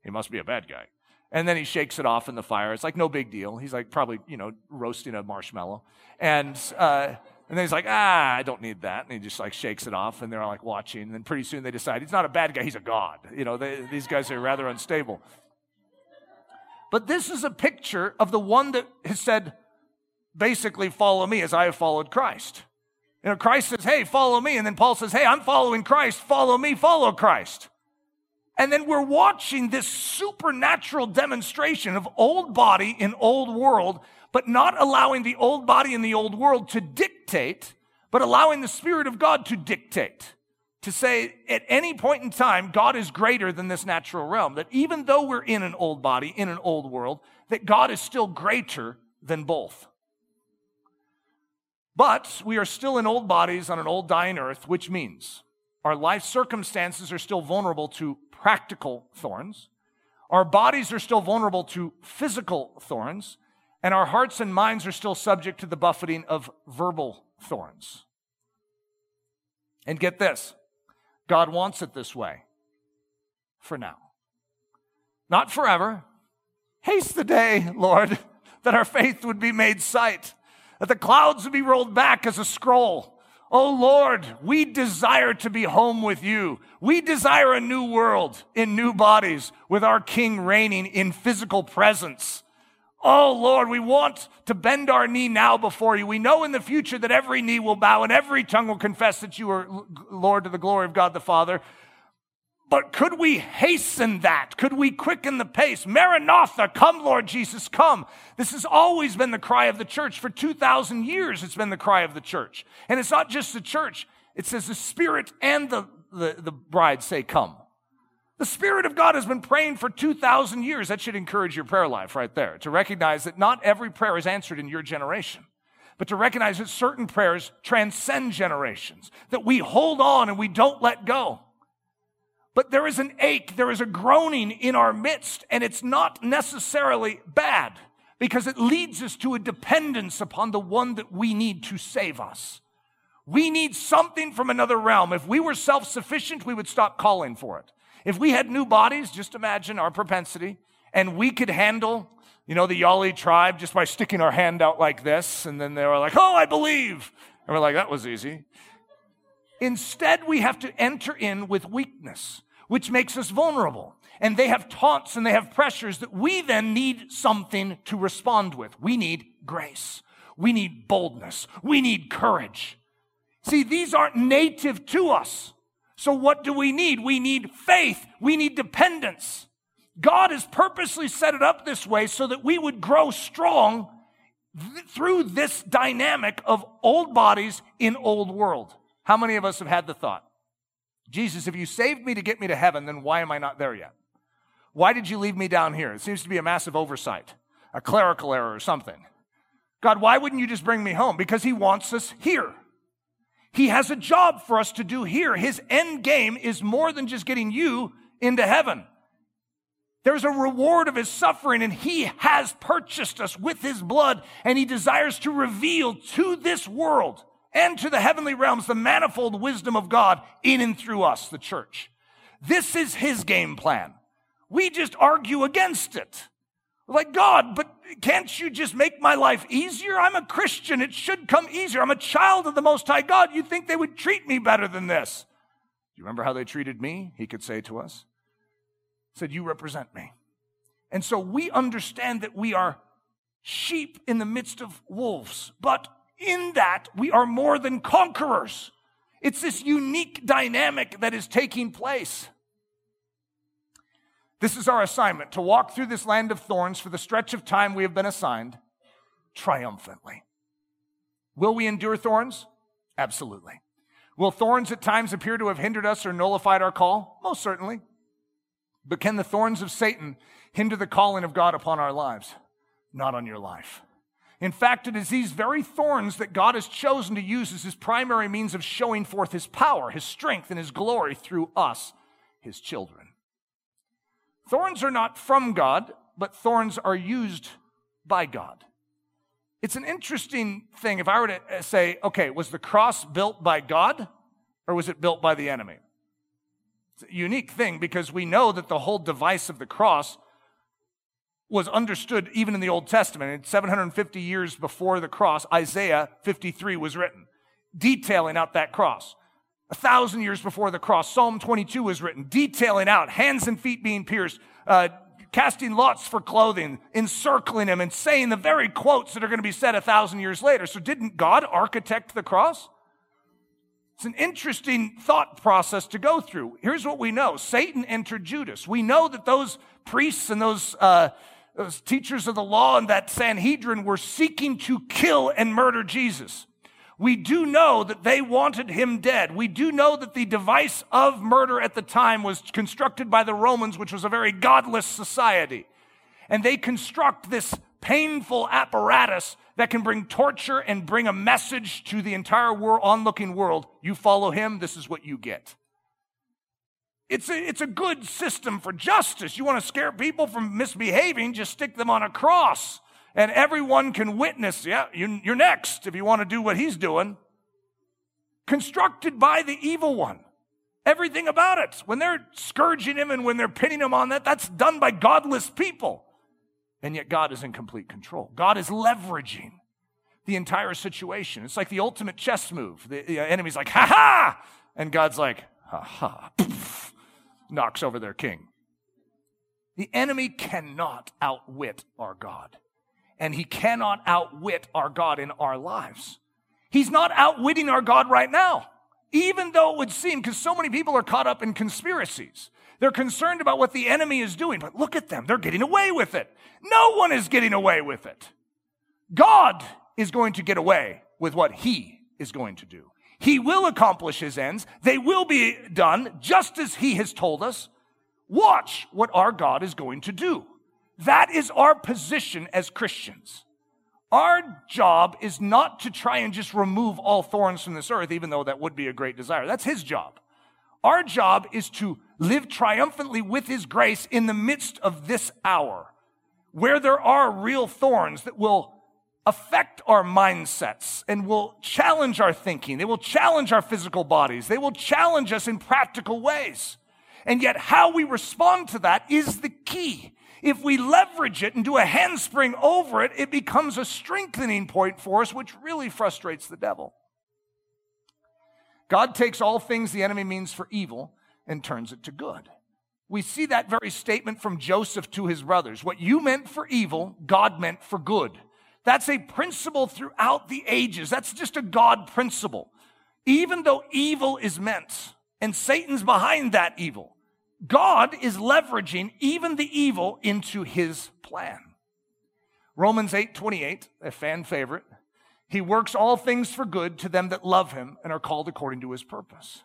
He must be a bad guy. And then he shakes it off in the fire. It's like no big deal. He's like probably, you know, roasting a marshmallow. And, uh, and then he's like, ah, I don't need that. And he just like shakes it off and they're like watching. And then pretty soon they decide he's not a bad guy, he's a god. You know, they, these guys are rather unstable. But this is a picture of the one that has said, basically, follow me as I have followed Christ. You know, Christ says, hey, follow me. And then Paul says, hey, I'm following Christ. Follow me, follow Christ. And then we're watching this supernatural demonstration of old body in old world, but not allowing the old body in the old world to dictate, but allowing the Spirit of God to dictate. To say at any point in time, God is greater than this natural realm. That even though we're in an old body, in an old world, that God is still greater than both. But we are still in old bodies on an old dying earth, which means our life circumstances are still vulnerable to practical thorns. Our bodies are still vulnerable to physical thorns, and our hearts and minds are still subject to the buffeting of verbal thorns. And get this God wants it this way. for now. Not forever. Haste the day, Lord, that our faith would be made sight, that the clouds would be rolled back as a scroll. Oh Lord, we desire to be home with you. We desire a new world in new bodies with our King reigning in physical presence. Oh Lord, we want to bend our knee now before you. We know in the future that every knee will bow and every tongue will confess that you are Lord to the glory of God the Father. But could we hasten that? Could we quicken the pace? Maranatha, come, Lord Jesus, come. This has always been the cry of the church. For 2,000 years, it's been the cry of the church. And it's not just the church, it says the Spirit and the, the, the bride say, Come. The Spirit of God has been praying for 2,000 years. That should encourage your prayer life right there to recognize that not every prayer is answered in your generation, but to recognize that certain prayers transcend generations, that we hold on and we don't let go. But there is an ache, there is a groaning in our midst, and it's not necessarily bad because it leads us to a dependence upon the one that we need to save us. We need something from another realm. If we were self sufficient, we would stop calling for it. If we had new bodies, just imagine our propensity, and we could handle, you know, the Yali tribe just by sticking our hand out like this, and then they were like, oh, I believe. And we're like, that was easy. Instead, we have to enter in with weakness, which makes us vulnerable. And they have taunts and they have pressures that we then need something to respond with. We need grace. We need boldness. We need courage. See, these aren't native to us. So what do we need? We need faith. We need dependence. God has purposely set it up this way so that we would grow strong th- through this dynamic of old bodies in old world. How many of us have had the thought, Jesus, if you saved me to get me to heaven, then why am I not there yet? Why did you leave me down here? It seems to be a massive oversight, a clerical error or something. God, why wouldn't you just bring me home? Because He wants us here. He has a job for us to do here. His end game is more than just getting you into heaven. There's a reward of his suffering, and he has purchased us with his blood, and he desires to reveal to this world and to the heavenly realms the manifold wisdom of God in and through us, the church. This is his game plan. We just argue against it. Like, God, but can't you just make my life easier? I'm a Christian. It should come easier. I'm a child of the Most High God. You'd think they would treat me better than this. Do you remember how they treated me? He could say to us. He said, You represent me. And so we understand that we are sheep in the midst of wolves, but in that we are more than conquerors. It's this unique dynamic that is taking place. This is our assignment to walk through this land of thorns for the stretch of time we have been assigned triumphantly. Will we endure thorns? Absolutely. Will thorns at times appear to have hindered us or nullified our call? Most certainly. But can the thorns of Satan hinder the calling of God upon our lives? Not on your life. In fact, it is these very thorns that God has chosen to use as his primary means of showing forth his power, his strength, and his glory through us, his children. Thorns are not from God, but thorns are used by God. It's an interesting thing. If I were to uh, say, okay, was the cross built by God or was it built by the enemy? It's a unique thing because we know that the whole device of the cross was understood even in the Old Testament. 750 years before the cross, Isaiah 53 was written, detailing out that cross. A thousand years before the cross, Psalm 22 was written, detailing out hands and feet being pierced, uh, casting lots for clothing, encircling him, and saying the very quotes that are going to be said a thousand years later. So, didn't God architect the cross? It's an interesting thought process to go through. Here's what we know Satan entered Judas. We know that those priests and those uh, those teachers of the law and that Sanhedrin were seeking to kill and murder Jesus. We do know that they wanted him dead. We do know that the device of murder at the time was constructed by the Romans, which was a very godless society. And they construct this painful apparatus that can bring torture and bring a message to the entire world, onlooking world. You follow him, this is what you get. It's a, it's a good system for justice. You want to scare people from misbehaving, just stick them on a cross. And everyone can witness, yeah, you're next if you want to do what he's doing. Constructed by the evil one. Everything about it. When they're scourging him and when they're pinning him on that, that's done by godless people. And yet God is in complete control. God is leveraging the entire situation. It's like the ultimate chess move. The, the enemy's like, ha ha! And God's like, ha ha, knocks over their king. The enemy cannot outwit our God. And he cannot outwit our God in our lives. He's not outwitting our God right now. Even though it would seem, because so many people are caught up in conspiracies. They're concerned about what the enemy is doing, but look at them. They're getting away with it. No one is getting away with it. God is going to get away with what he is going to do. He will accomplish his ends. They will be done just as he has told us. Watch what our God is going to do. That is our position as Christians. Our job is not to try and just remove all thorns from this earth, even though that would be a great desire. That's His job. Our job is to live triumphantly with His grace in the midst of this hour, where there are real thorns that will affect our mindsets and will challenge our thinking. They will challenge our physical bodies. They will challenge us in practical ways. And yet, how we respond to that is the key. If we leverage it and do a handspring over it, it becomes a strengthening point for us, which really frustrates the devil. God takes all things the enemy means for evil and turns it to good. We see that very statement from Joseph to his brothers. What you meant for evil, God meant for good. That's a principle throughout the ages. That's just a God principle. Even though evil is meant, and Satan's behind that evil, God is leveraging even the evil into his plan. Romans 8 28, a fan favorite. He works all things for good to them that love him and are called according to his purpose.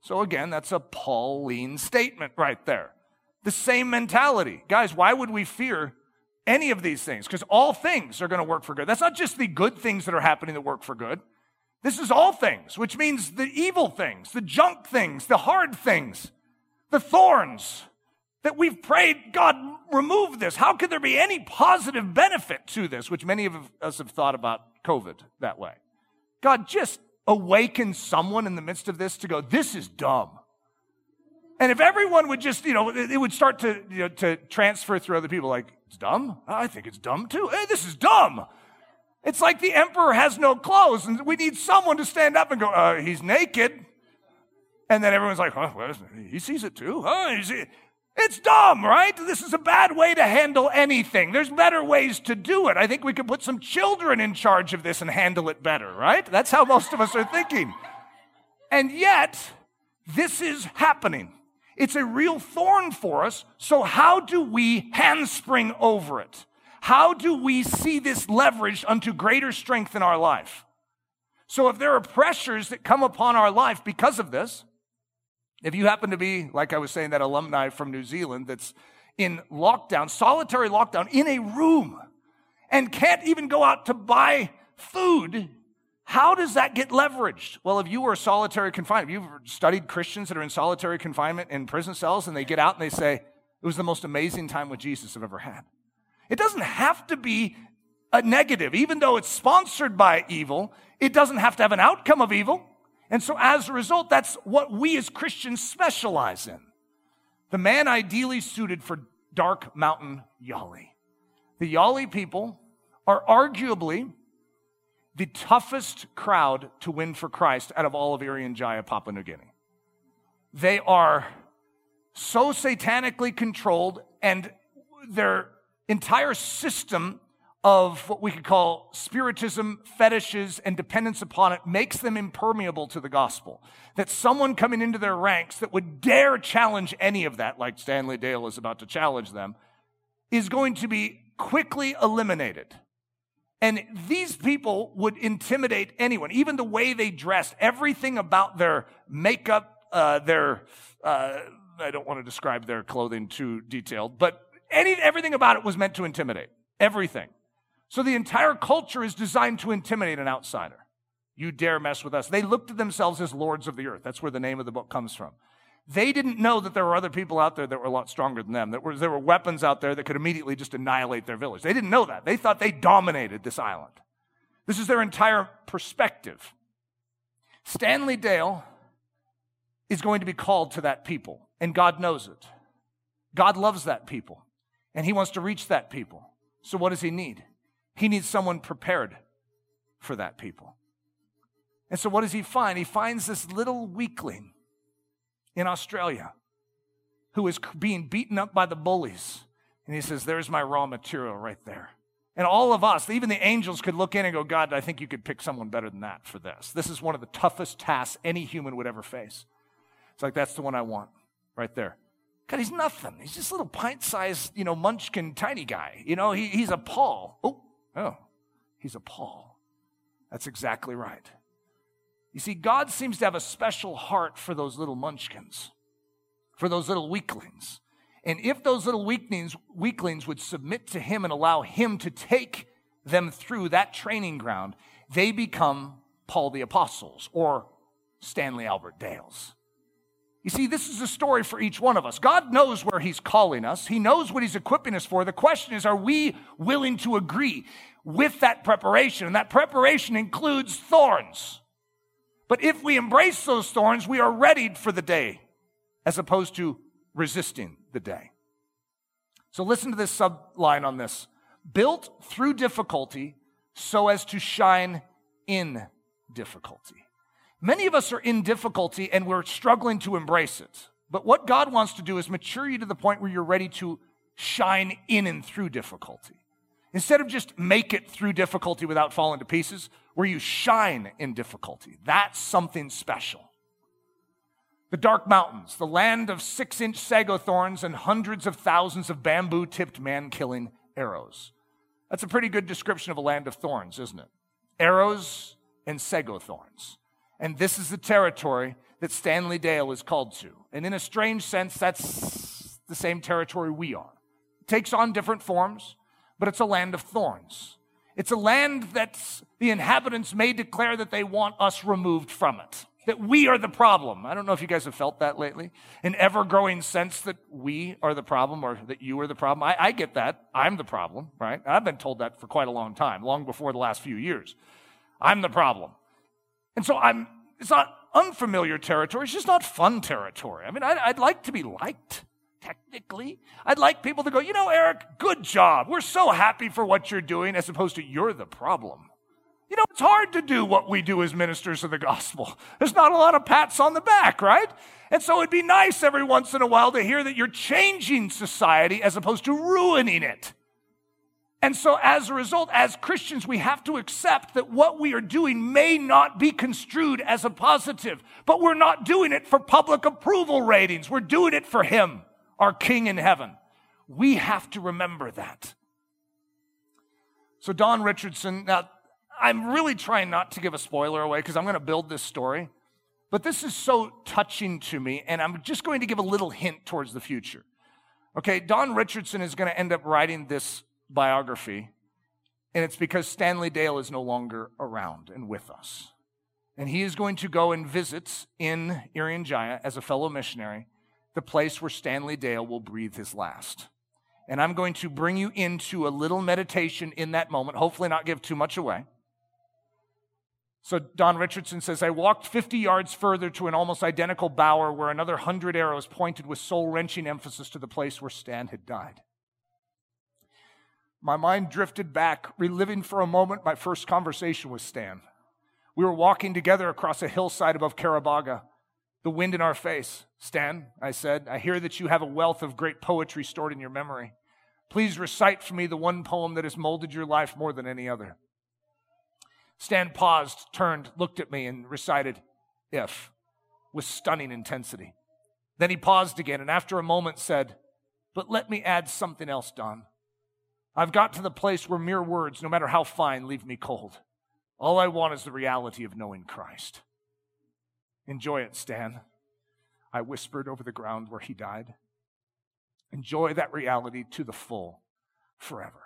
So again, that's a Pauline statement right there. The same mentality. Guys, why would we fear any of these things? Because all things are going to work for good. That's not just the good things that are happening that work for good. This is all things, which means the evil things, the junk things, the hard things the thorns that we've prayed, God, remove this. How could there be any positive benefit to this? Which many of us have thought about COVID that way. God, just awaken someone in the midst of this to go, this is dumb. And if everyone would just, you know, it would start to, you know, to transfer through other people like, it's dumb? I think it's dumb too. Hey, this is dumb. It's like the emperor has no clothes and we need someone to stand up and go, uh, he's naked. And then everyone's like, huh, well, he sees it too. Huh? It's dumb, right? This is a bad way to handle anything. There's better ways to do it. I think we could put some children in charge of this and handle it better, right? That's how most of us are thinking. And yet, this is happening. It's a real thorn for us. So, how do we handspring over it? How do we see this leveraged unto greater strength in our life? So, if there are pressures that come upon our life because of this, if you happen to be, like I was saying, that alumni from New Zealand that's in lockdown, solitary lockdown, in a room, and can't even go out to buy food, how does that get leveraged? Well, if you were solitary confinement, you've studied Christians that are in solitary confinement in prison cells, and they get out and they say, it was the most amazing time with Jesus I've ever had. It doesn't have to be a negative, even though it's sponsored by evil, it doesn't have to have an outcome of evil. And so as a result, that's what we as Christians specialize in. The man ideally suited for dark mountain Yali. The Yali people are arguably the toughest crowd to win for Christ out of all of Irian Jaya, Papua New Guinea. They are so satanically controlled, and their entire system of what we could call spiritism, fetishes, and dependence upon it makes them impermeable to the gospel. That someone coming into their ranks that would dare challenge any of that, like Stanley Dale is about to challenge them, is going to be quickly eliminated. And these people would intimidate anyone, even the way they dressed, everything about their makeup, uh, their, uh, I don't want to describe their clothing too detailed, but any, everything about it was meant to intimidate. Everything. So the entire culture is designed to intimidate an outsider. You dare mess with us. They looked at themselves as lords of the earth. That's where the name of the book comes from. They didn't know that there were other people out there that were a lot stronger than them, that there were weapons out there that could immediately just annihilate their village. They didn't know that. They thought they dominated this island. This is their entire perspective. Stanley Dale is going to be called to that people, and God knows it. God loves that people, and He wants to reach that people. So, what does He need? He needs someone prepared for that people. And so, what does He find? He finds this little weakling in Australia who is being beaten up by the bullies. And He says, There's my raw material right there. And all of us, even the angels, could look in and go, God, I think you could pick someone better than that for this. This is one of the toughest tasks any human would ever face. It's like, that's the one I want right there. God, he's nothing. He's just a little pint sized, you know, munchkin tiny guy. You know, he, he's a Paul. Oh, oh, he's a Paul. That's exactly right. You see, God seems to have a special heart for those little munchkins, for those little weaklings. And if those little weaklings, weaklings would submit to him and allow him to take them through that training ground, they become Paul the Apostles or Stanley Albert Dales. You see, this is a story for each one of us. God knows where He's calling us, He knows what He's equipping us for. The question is, are we willing to agree with that preparation? And that preparation includes thorns. But if we embrace those thorns, we are readied for the day as opposed to resisting the day. So listen to this subline on this built through difficulty so as to shine in difficulty. Many of us are in difficulty and we're struggling to embrace it. But what God wants to do is mature you to the point where you're ready to shine in and through difficulty. Instead of just make it through difficulty without falling to pieces, where you shine in difficulty. That's something special. The dark mountains, the land of six inch sago thorns and hundreds of thousands of bamboo tipped man killing arrows. That's a pretty good description of a land of thorns, isn't it? Arrows and sago thorns. And this is the territory that Stanley Dale is called to. And in a strange sense, that's the same territory we are. It takes on different forms, but it's a land of thorns. It's a land that the inhabitants may declare that they want us removed from it that we are the problem. I don't know if you guys have felt that lately. An ever growing sense that we are the problem or that you are the problem. I, I, get that. I'm the problem, right? I've been told that for quite a long time, long before the last few years. I'm the problem. And so I'm, it's not unfamiliar territory. It's just not fun territory. I mean, I'd, I'd like to be liked. Technically, I'd like people to go, you know, Eric, good job. We're so happy for what you're doing, as opposed to you're the problem. You know, it's hard to do what we do as ministers of the gospel. There's not a lot of pats on the back, right? And so it'd be nice every once in a while to hear that you're changing society as opposed to ruining it. And so, as a result, as Christians, we have to accept that what we are doing may not be construed as a positive, but we're not doing it for public approval ratings. We're doing it for Him, our King in heaven. We have to remember that. So, Don Richardson, now, I'm really trying not to give a spoiler away because I'm going to build this story. But this is so touching to me, and I'm just going to give a little hint towards the future. Okay, Don Richardson is going to end up writing this biography, and it's because Stanley Dale is no longer around and with us. And he is going to go and visit in Irian Jaya as a fellow missionary, the place where Stanley Dale will breathe his last. And I'm going to bring you into a little meditation in that moment, hopefully, not give too much away. So Don Richardson says, I walked 50 yards further to an almost identical bower where another hundred arrows pointed with soul wrenching emphasis to the place where Stan had died. My mind drifted back, reliving for a moment my first conversation with Stan. We were walking together across a hillside above Karabaga, the wind in our face. Stan, I said, I hear that you have a wealth of great poetry stored in your memory. Please recite for me the one poem that has molded your life more than any other. Stan paused, turned, looked at me, and recited If with stunning intensity. Then he paused again and after a moment said, But let me add something else, Don. I've got to the place where mere words, no matter how fine, leave me cold. All I want is the reality of knowing Christ. Enjoy it, Stan. I whispered over the ground where he died. Enjoy that reality to the full forever.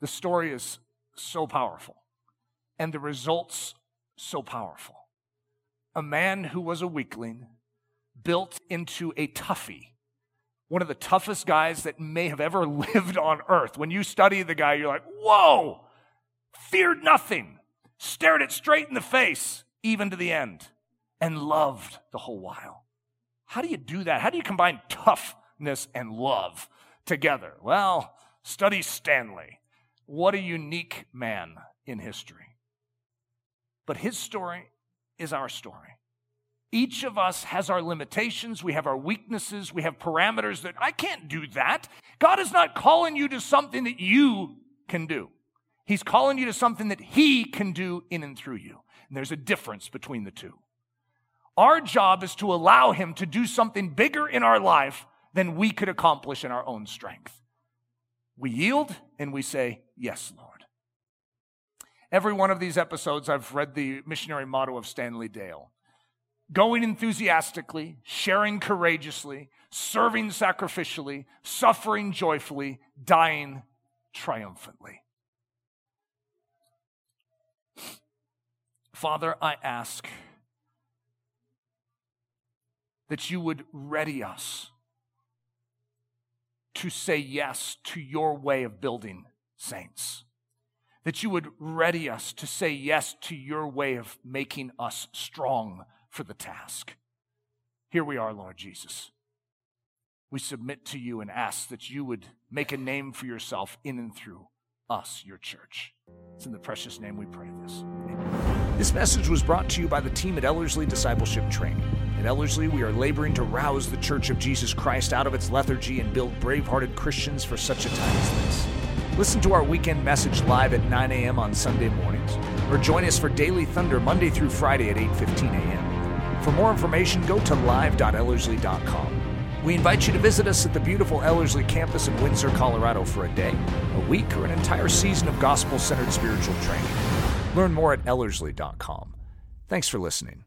The story is so powerful, and the results so powerful. A man who was a weakling built into a toughie, one of the toughest guys that may have ever lived on earth. When you study the guy, you're like, whoa, feared nothing, stared it straight in the face, even to the end. And loved the whole while. How do you do that? How do you combine toughness and love together? Well, study Stanley. What a unique man in history. But his story is our story. Each of us has our limitations. We have our weaknesses. We have parameters that I can't do that. God is not calling you to something that you can do. He's calling you to something that He can do in and through you. And there's a difference between the two. Our job is to allow Him to do something bigger in our life than we could accomplish in our own strength. We yield and we say, Yes, Lord. Every one of these episodes, I've read the missionary motto of Stanley Dale going enthusiastically, sharing courageously, serving sacrificially, suffering joyfully, dying triumphantly. Father, I ask that you would ready us to say yes to your way of building saints. That you would ready us to say yes to your way of making us strong for the task. Here we are, Lord Jesus. We submit to you and ask that you would make a name for yourself in and through us, your church. It's in the precious name we pray this. Amen. This message was brought to you by the team at Ellerslie Discipleship Training. At Ellerslie, we are laboring to rouse the Church of Jesus Christ out of its lethargy and build brave hearted Christians for such a time as this. Listen to our weekend message live at 9 a.m. on Sunday mornings, or join us for Daily Thunder Monday through Friday at 8:15 a.m. For more information, go to live.ellerslie.com. We invite you to visit us at the beautiful Ellerslie campus in Windsor, Colorado for a day, a week, or an entire season of gospel centered spiritual training. Learn more at Ellerslie.com. Thanks for listening.